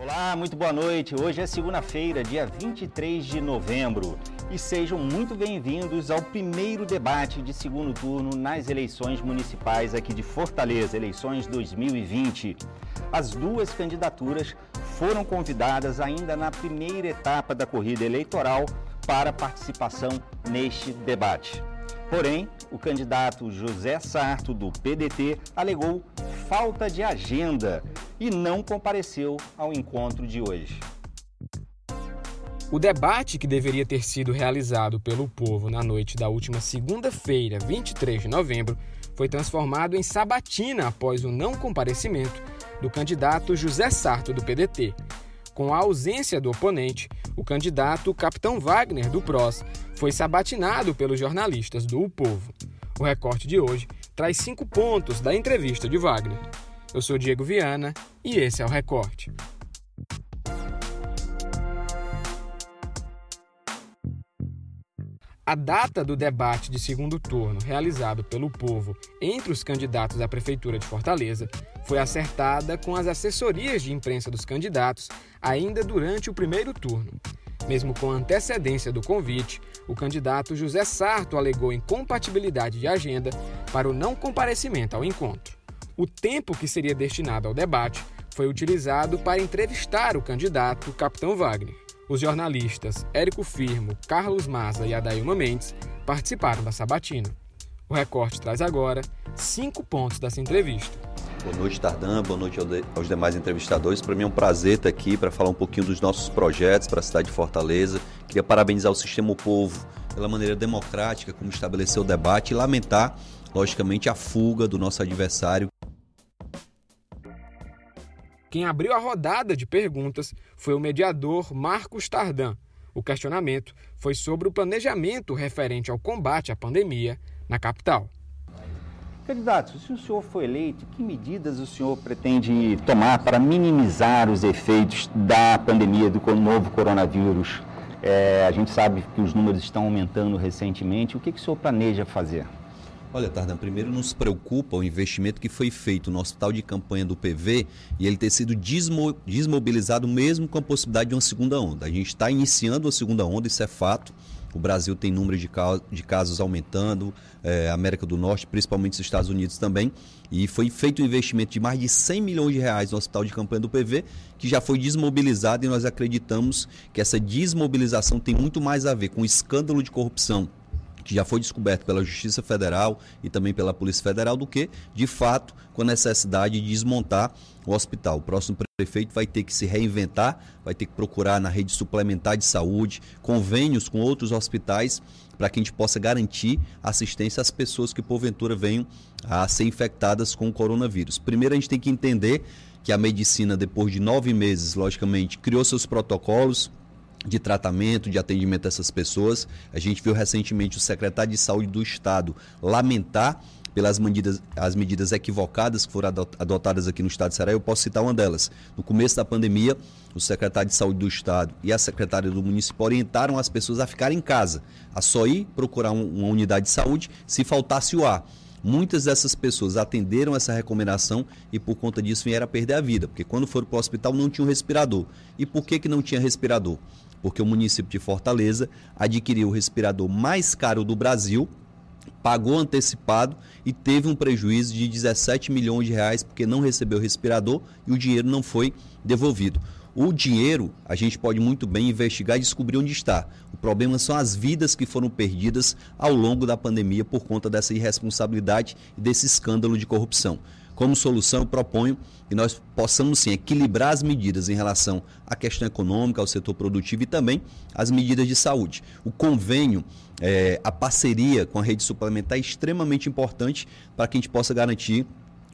Olá, muito boa noite. Hoje é segunda-feira, dia 23 de novembro. E sejam muito bem-vindos ao primeiro debate de segundo turno nas eleições municipais aqui de Fortaleza, eleições 2020. As duas candidaturas foram convidadas ainda na primeira etapa da corrida eleitoral para participação neste debate. Porém, o candidato José Sarto, do PDT, alegou falta de agenda e não compareceu ao encontro de hoje. O debate que deveria ter sido realizado pelo povo na noite da última segunda-feira, 23 de novembro, foi transformado em sabatina após o não comparecimento do candidato José Sarto, do PDT. Com a ausência do oponente, o candidato Capitão Wagner, do PROS, foi sabatinado pelos jornalistas do O Povo. O recorte de hoje traz cinco pontos da entrevista de Wagner. Eu sou Diego Viana e esse é o Recorte. A data do debate de segundo turno realizado pelo povo entre os candidatos à Prefeitura de Fortaleza foi acertada com as assessorias de imprensa dos candidatos ainda durante o primeiro turno. Mesmo com antecedência do convite, o candidato José Sarto alegou incompatibilidade de agenda para o não comparecimento ao encontro. O tempo que seria destinado ao debate foi utilizado para entrevistar o candidato Capitão Wagner. Os jornalistas Érico Firmo, Carlos Maza e Adailma Mendes participaram da sabatina. O recorte traz agora cinco pontos dessa entrevista. Boa noite, Tardan. Boa noite aos demais entrevistadores. Para mim é um prazer estar aqui para falar um pouquinho dos nossos projetos para a cidade de Fortaleza. Queria parabenizar o Sistema o Povo pela maneira democrática como estabeleceu o debate e lamentar, logicamente, a fuga do nosso adversário. Quem abriu a rodada de perguntas foi o mediador Marcos Tardan. O questionamento foi sobre o planejamento referente ao combate à pandemia na capital. Candidato, se o senhor for eleito, que medidas o senhor pretende tomar para minimizar os efeitos da pandemia do novo coronavírus? É, a gente sabe que os números estão aumentando recentemente. O que, que o senhor planeja fazer? Olha, Tardan, primeiro nos preocupa o investimento que foi feito no hospital de campanha do PV e ele ter sido desmo desmobilizado mesmo com a possibilidade de uma segunda onda. A gente está iniciando a segunda onda, isso é fato. O Brasil tem número de, de casos aumentando, é, América do Norte, principalmente os Estados Unidos também. E foi feito um investimento de mais de 100 milhões de reais no hospital de campanha do PV, que já foi desmobilizado e nós acreditamos que essa desmobilização tem muito mais a ver com o escândalo de corrupção que já foi descoberto pela Justiça Federal e também pela Polícia Federal, do que, de fato, com a necessidade de desmontar o hospital. O próximo prefeito vai ter que se reinventar, vai ter que procurar na rede suplementar de saúde, convênios com outros hospitais, para que a gente possa garantir assistência às pessoas que, porventura, venham a ser infectadas com o coronavírus. Primeiro, a gente tem que entender que a medicina, depois de nove meses, logicamente, criou seus protocolos, de tratamento, de atendimento a essas pessoas. A gente viu recentemente o secretário de Saúde do Estado lamentar pelas medidas, as medidas equivocadas que foram adotadas aqui no estado de Ceará. Eu posso citar uma delas. No começo da pandemia, o secretário de Saúde do Estado e a secretária do município orientaram as pessoas a ficarem em casa, a só ir procurar uma unidade de saúde se faltasse o ar. Muitas dessas pessoas atenderam essa recomendação e por conta disso vieram a perder a vida, porque quando foram para o hospital não tinham respirador. E por que, que não tinha respirador? porque o município de Fortaleza adquiriu o respirador mais caro do Brasil, pagou antecipado e teve um prejuízo de 17 milhões de reais porque não recebeu o respirador e o dinheiro não foi devolvido. O dinheiro a gente pode muito bem investigar e descobrir onde está. O problema são as vidas que foram perdidas ao longo da pandemia por conta dessa irresponsabilidade e desse escândalo de corrupção. Como solução, proponho que nós possamos sim equilibrar as medidas em relação à questão econômica, ao setor produtivo e também as medidas de saúde. O convênio, é, a parceria com a rede suplementar é extremamente importante para que a gente possa garantir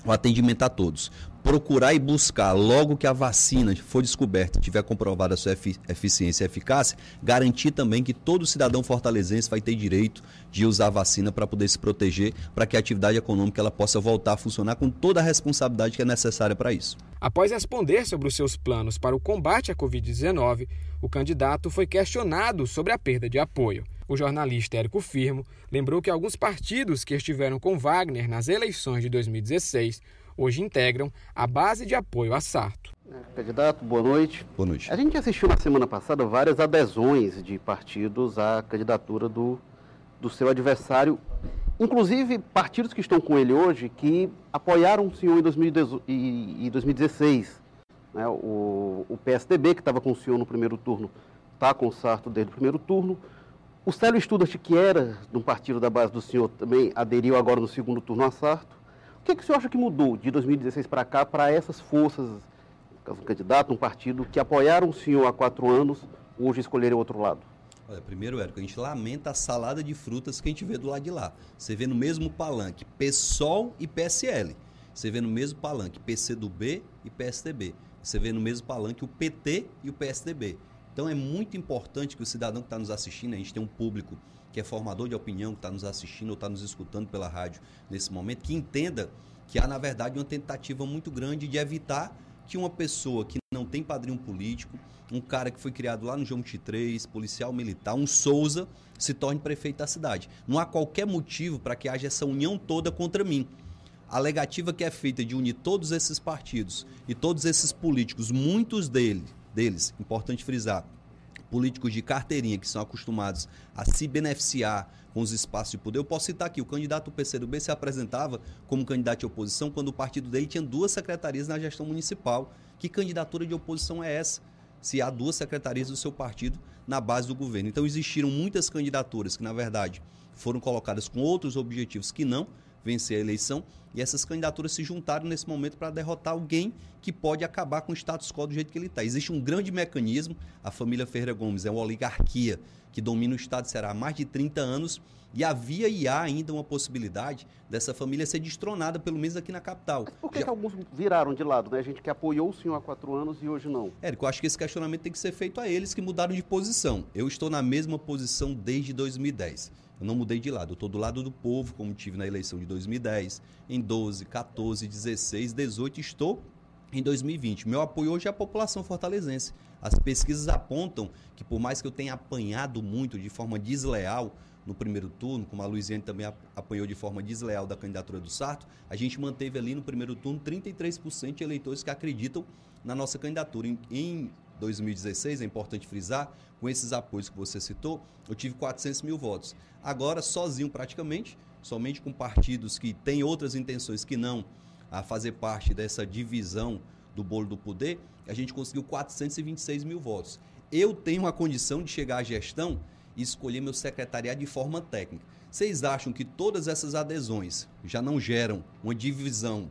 o atendimento a todos. Procurar e buscar, logo que a vacina for descoberta e tiver comprovada a sua eficiência e eficácia, garantir também que todo cidadão fortalezense vai ter direito de usar a vacina para poder se proteger, para que a atividade econômica ela possa voltar a funcionar com toda a responsabilidade que é necessária para isso. Após responder sobre os seus planos para o combate à Covid-19, o candidato foi questionado sobre a perda de apoio. O jornalista Érico Firmo lembrou que alguns partidos que estiveram com Wagner nas eleições de 2016 hoje integram a base de apoio a Sarto. É, candidato, boa noite. Boa noite. A gente assistiu na semana passada várias adesões de partidos à candidatura do, do seu adversário, inclusive partidos que estão com ele hoje, que apoiaram o senhor em 2016. Né? O, o PSDB, que estava com o senhor no primeiro turno, está com o Sarto desde o primeiro turno. O Célio Studart, que era de um partido da base do senhor, também aderiu agora no segundo turno a Sarto. O que, é que o senhor acha que mudou de 2016 para cá para essas forças um candidato, um partido, que apoiaram o senhor há quatro anos, hoje escolherem outro lado? Olha, primeiro, Érico, a gente lamenta a salada de frutas que a gente vê do lado de lá. Você vê no mesmo palanque PSOL e PSL. Você vê no mesmo palanque PCdoB e PSDB. Você vê no mesmo palanque o PT e o PSDB. Então é muito importante que o cidadão que está nos assistindo, a gente tem um público que é formador de opinião, que está nos assistindo ou está nos escutando pela rádio nesse momento, que entenda que há, na verdade, uma tentativa muito grande de evitar que uma pessoa que não tem padrinho político, um cara que foi criado lá no João 23, policial militar, um Souza, se torne prefeito da cidade. Não há qualquer motivo para que haja essa união toda contra mim. A alegativa que é feita de unir todos esses partidos e todos esses políticos, muitos deles, deles importante frisar, políticos de carteirinha que são acostumados a se beneficiar com os espaços de poder. Eu posso citar aqui, o candidato do PCdoB se apresentava como candidato de oposição quando o partido dele tinha duas secretarias na gestão municipal. Que candidatura de oposição é essa? Se há duas secretarias do seu partido na base do governo. Então existiram muitas candidaturas que, na verdade, foram colocadas com outros objetivos que não vencer a eleição. E essas candidaturas se juntaram nesse momento para derrotar alguém que pode acabar com o status quo do jeito que ele está. Existe um grande mecanismo, a família Ferreira Gomes é uma oligarquia que domina o Estado de Ceará há mais de 30 anos, e havia e há ainda uma possibilidade dessa família ser destronada, pelo menos aqui na capital. Mas por que, Já... que alguns viraram de lado, né? A gente que apoiou o senhor há quatro anos e hoje não. Érico, eu acho que esse questionamento tem que ser feito a eles que mudaram de posição. Eu estou na mesma posição desde 2010. Eu não mudei de lado, eu estou do lado do povo, como tive na eleição de 2010, em 12, 14, 16, 18, estou em 2020. Meu apoio hoje é a população fortalezense. As pesquisas apontam que, por mais que eu tenha apanhado muito de forma desleal no primeiro turno, como a Luiziane também apanhou de forma desleal da candidatura do Sarto, a gente manteve ali no primeiro turno 33% de eleitores que acreditam na nossa candidatura. Em, em 2016, é importante frisar, com esses apoios que você citou, eu tive 400 mil votos. Agora, sozinho praticamente, somente com partidos que têm outras intenções que não a fazer parte dessa divisão do bolo do poder, a gente conseguiu 426 mil votos. Eu tenho a condição de chegar à gestão e escolher meu secretariado de forma técnica. Vocês acham que todas essas adesões já não geram uma divisão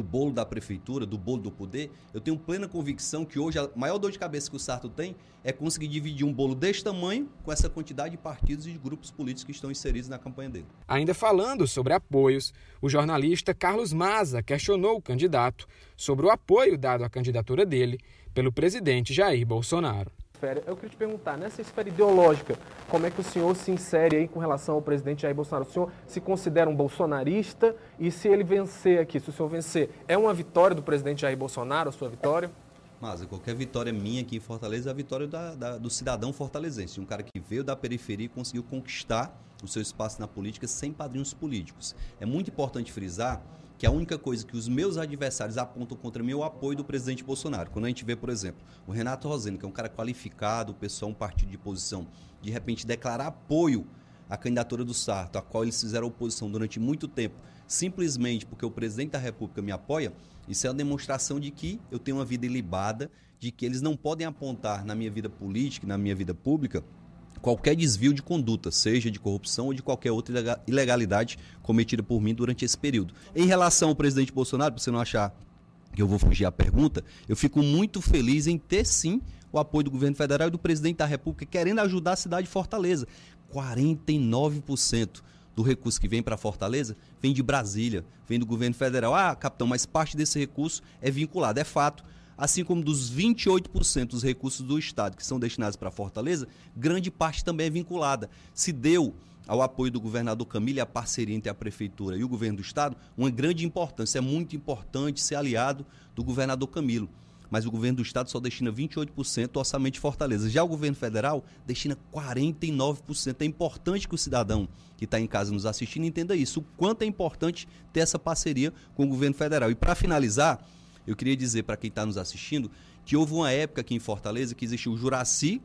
do bolo da prefeitura, do bolo do poder, eu tenho plena convicção que hoje a maior dor de cabeça que o Sarto tem é conseguir dividir um bolo deste tamanho com essa quantidade de partidos e de grupos políticos que estão inseridos na campanha dele. Ainda falando sobre apoios, o jornalista Carlos Maza questionou o candidato sobre o apoio dado à candidatura dele pelo presidente Jair Bolsonaro esfera. Eu queria te perguntar, nessa esfera ideológica, como é que o senhor se insere aí com relação ao presidente Jair Bolsonaro? O senhor se considera um bolsonarista e se ele vencer aqui, se o senhor vencer, é uma vitória do presidente Jair Bolsonaro, a sua vitória? Mas qualquer vitória minha aqui em Fortaleza é a vitória da, da, do cidadão fortalezense, um cara que veio da periferia e conseguiu conquistar o seu espaço na política sem padrinhos políticos. É muito importante frisar que a única coisa que os meus adversários apontam contra mim é o apoio do presidente Bolsonaro. Quando a gente vê, por exemplo, o Renato Rosendo, que é um cara qualificado, o pessoal, um partido de posição, de repente declarar apoio à candidatura do Sarto, a qual eles fizeram oposição durante muito tempo, simplesmente porque o presidente da República me apoia, isso é uma demonstração de que eu tenho uma vida ilibada, de que eles não podem apontar na minha vida política, na minha vida pública, qualquer desvio de conduta, seja de corrupção ou de qualquer outra ilegalidade cometida por mim durante esse período. Em relação ao presidente Bolsonaro, para você não achar que eu vou fugir à pergunta, eu fico muito feliz em ter sim o apoio do governo federal e do presidente da República querendo ajudar a cidade de Fortaleza. 49% do recurso que vem para Fortaleza vem de Brasília, vem do governo federal. Ah, capitão, mas parte desse recurso é vinculado. É fato assim como dos 28% dos recursos do Estado que são destinados para Fortaleza, grande parte também é vinculada. Se deu ao apoio do governador Camilo e a parceria entre a prefeitura e o governo do estado, uma grande importância. É muito importante ser aliado do governador Camilo. Mas o governo do estado só destina 28% do orçamento de Fortaleza. Já o governo federal destina 49%. É importante que o cidadão que está em casa nos assistindo entenda isso. O quanto é importante ter essa parceria com o governo federal. E para finalizar, eu queria dizer para quem está nos assistindo que houve uma época aqui em Fortaleza que existiu o Juraci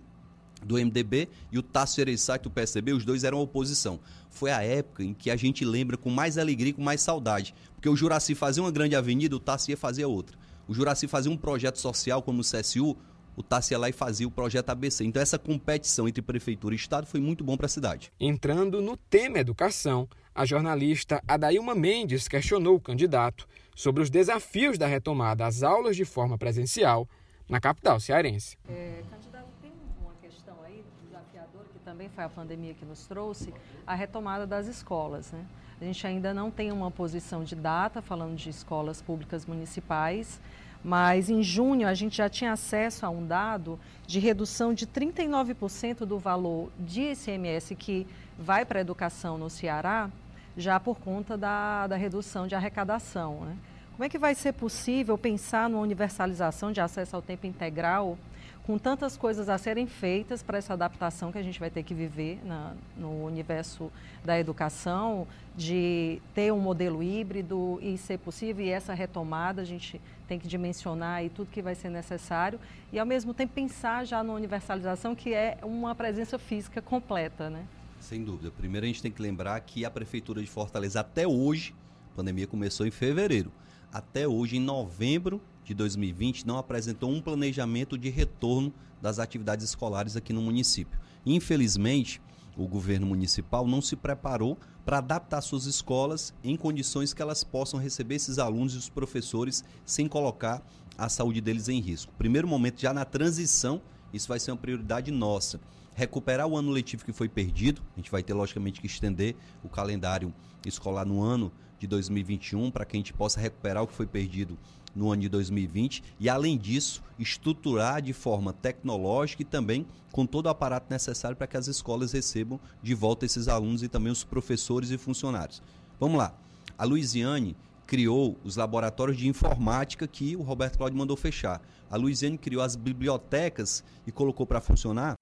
do MDB e o Tasso Ereissati do PSDB, os dois eram oposição. Foi a época em que a gente lembra com mais alegria e com mais saudade, porque o Juraci fazia uma grande avenida, o Tasso ia fazer outra. O Juraci fazia um projeto social como o CSU, o Tassi ia lá e fazia o projeto ABC. Então essa competição entre prefeitura e estado foi muito bom para a cidade. Entrando no tema educação, a jornalista Adailma Mendes questionou o candidato sobre os desafios da retomada às aulas de forma presencial na capital cearense. É, candidato, tem uma questão aí desafiadora que também foi a pandemia que nos trouxe, a retomada das escolas. Né? A gente ainda não tem uma posição de data falando de escolas públicas municipais. Mas em junho a gente já tinha acesso a um dado de redução de 39% do valor de ICMS que vai para a educação no Ceará, já por conta da, da redução de arrecadação. Né? Como é que vai ser possível pensar numa universalização de acesso ao tempo integral com tantas coisas a serem feitas para essa adaptação que a gente vai ter que viver na, no universo da educação, de ter um modelo híbrido e ser possível, e essa retomada a gente tem que dimensionar e tudo que vai ser necessário, e ao mesmo tempo pensar já na universalização, que é uma presença física completa, né? Sem dúvida. Primeiro a gente tem que lembrar que a Prefeitura de Fortaleza até hoje, a pandemia começou em fevereiro, até hoje, em novembro de 2020 não apresentou um planejamento de retorno das atividades escolares aqui no município. Infelizmente, o governo municipal não se preparou para adaptar suas escolas em condições que elas possam receber esses alunos e os professores sem colocar a saúde deles em risco. Primeiro momento, já na transição, isso vai ser uma prioridade nossa. Recuperar o ano letivo que foi perdido, a gente vai ter logicamente que estender o calendário escolar no ano de 2021 para que a gente possa recuperar o que foi perdido no ano de 2020 e, além disso, estruturar de forma tecnológica e também com todo o aparato necessário para que as escolas recebam de volta esses alunos e também os professores e funcionários. Vamos lá. A Luiziane criou os laboratórios de informática que o Roberto Cláudio mandou fechar. A Luiziane criou as bibliotecas e colocou para funcionar.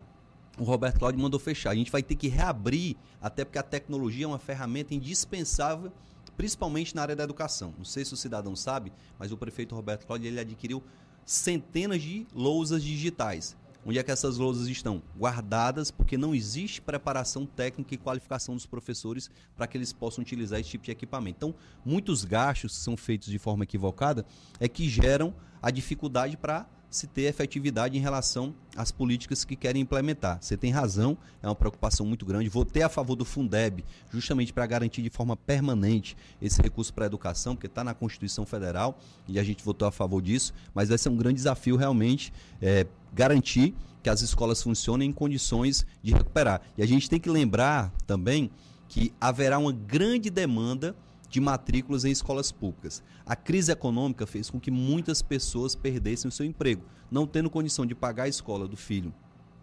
O Roberto Cláudio mandou fechar. A gente vai ter que reabrir, até porque a tecnologia é uma ferramenta indispensável principalmente na área da educação. Não sei se o cidadão sabe, mas o prefeito Roberto Cláudio ele adquiriu centenas de lousas digitais. Onde é que essas lousas estão? Guardadas, porque não existe preparação técnica e qualificação dos professores para que eles possam utilizar esse tipo de equipamento. Então, muitos gastos que são feitos de forma equivocada é que geram a dificuldade para se ter efetividade em relação às políticas que querem implementar. Você tem razão, é uma preocupação muito grande. Votei a favor do Fundeb, justamente para garantir de forma permanente esse recurso para a educação, porque está na Constituição Federal e a gente votou a favor disso, mas vai ser um grande desafio realmente é, garantir que as escolas funcionem em condições de recuperar. E a gente tem que lembrar também que haverá uma grande demanda de matrículas em escolas públicas. A crise econômica fez com que muitas pessoas perdessem o seu emprego. Não tendo condição de pagar a escola do filho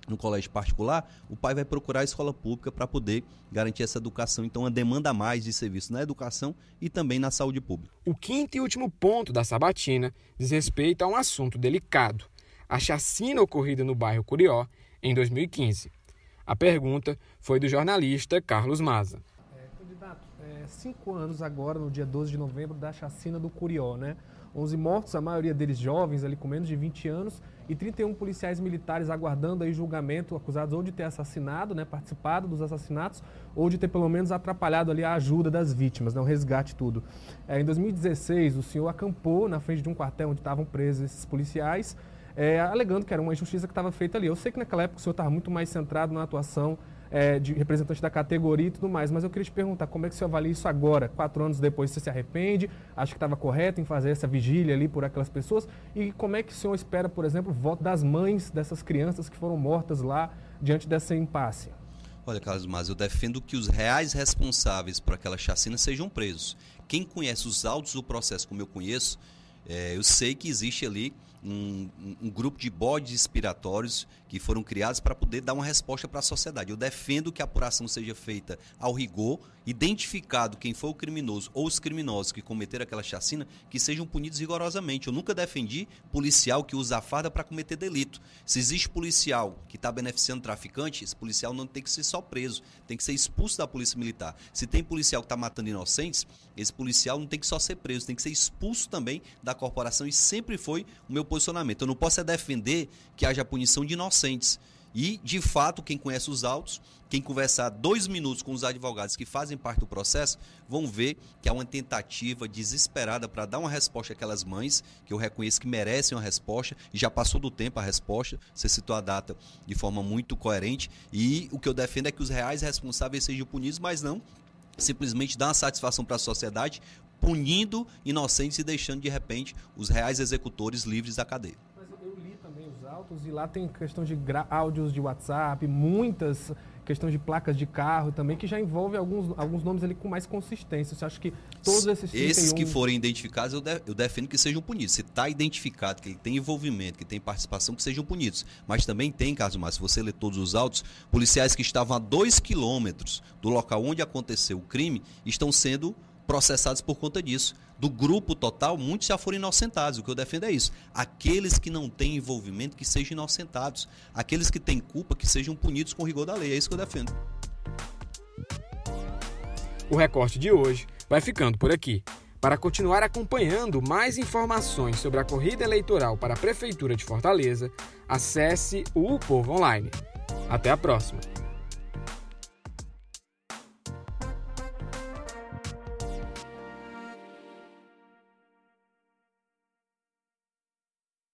no colégio particular, o pai vai procurar a escola pública para poder garantir essa educação. Então, a demanda mais de serviço na educação e também na saúde pública. O quinto e último ponto da sabatina diz respeito a um assunto delicado: a chacina ocorrida no bairro Curió em 2015. A pergunta foi do jornalista Carlos Maza cinco anos agora, no dia 12 de novembro, da chacina do Curió, né? 11 mortos, a maioria deles jovens, ali com menos de 20 anos, e 31 policiais militares aguardando aí julgamento, acusados ou de ter assassinado, né, participado dos assassinatos, ou de ter pelo menos atrapalhado ali a ajuda das vítimas, né, o resgate tudo. É, em 2016, o senhor acampou na frente de um quartel onde estavam presos esses policiais, é, alegando que era uma injustiça que estava feita ali. Eu sei que naquela época o senhor estava muito mais centrado na atuação é, de representante da categoria e tudo mais. Mas eu queria te perguntar, como é que você avalia isso agora, quatro anos depois? Você se arrepende? Acha que estava correto em fazer essa vigília ali por aquelas pessoas? E como é que o senhor espera, por exemplo, o voto das mães dessas crianças que foram mortas lá diante dessa impasse? Olha, Carlos Mas, eu defendo que os reais responsáveis por aquela chacina sejam presos. Quem conhece os autos do processo, como eu conheço, é, eu sei que existe ali um, um, grupo de bodes expiratórios que foram criados para poder dar uma resposta para a sociedade. Eu defendo que a apuração seja feita ao rigor, identificado quem foi o criminoso ou os criminosos que cometeram aquela chacina, que sejam punidos rigorosamente. Eu nunca defendi policial que usa a farda para cometer delito. Se existe policial que está beneficiando traficante, esse policial não tem que ser só preso, tem que ser expulso da polícia militar. Se tem policial que está matando inocentes, esse policial não tem que só ser preso, tem que ser expulso também da corporação e sempre foi o meu posicionamento. Eu não posso é defender que haja punição de inocentes. E, de fato, quem conhece os autos, quem conversar dois minutos com os advogados que fazem parte do processo, vão ver que há uma tentativa desesperada para dar uma resposta àquelas mães, que eu reconheço que merecem uma resposta, e já passou do tempo a resposta, você citou a data de forma muito coerente, e o que eu defendo é que os reais responsáveis sejam punidos, mas não simplesmente dar uma satisfação para a sociedade, punindo inocentes e deixando, de repente, os reais executores livres da cadeia autos e lá tem questão de áudios de WhatsApp, muitas questões de placas de carro também, que já envolve alguns, alguns nomes ali com mais consistência. Você acha que todos esses 31... Esses que forem identificados, eu, de, eu defendo que sejam punidos. Se está identificado que ele tem envolvimento, que tem participação, que sejam punidos. Mas também tem, caso mais, se você ler todos os autos, policiais que estavam a dois quilômetros do local onde aconteceu o crime estão sendo processados por conta disso. Do grupo total, muitos já foram inocentados. O que eu defendo é isso. Aqueles que não têm envolvimento, que sejam inocentados. Aqueles que têm culpa, que sejam punidos com rigor da lei. É isso que eu defendo. O recorte de hoje vai ficando por aqui. Para continuar acompanhando mais informações sobre a corrida eleitoral para a Prefeitura de Fortaleza, acesse o Povo Online. Até a próxima!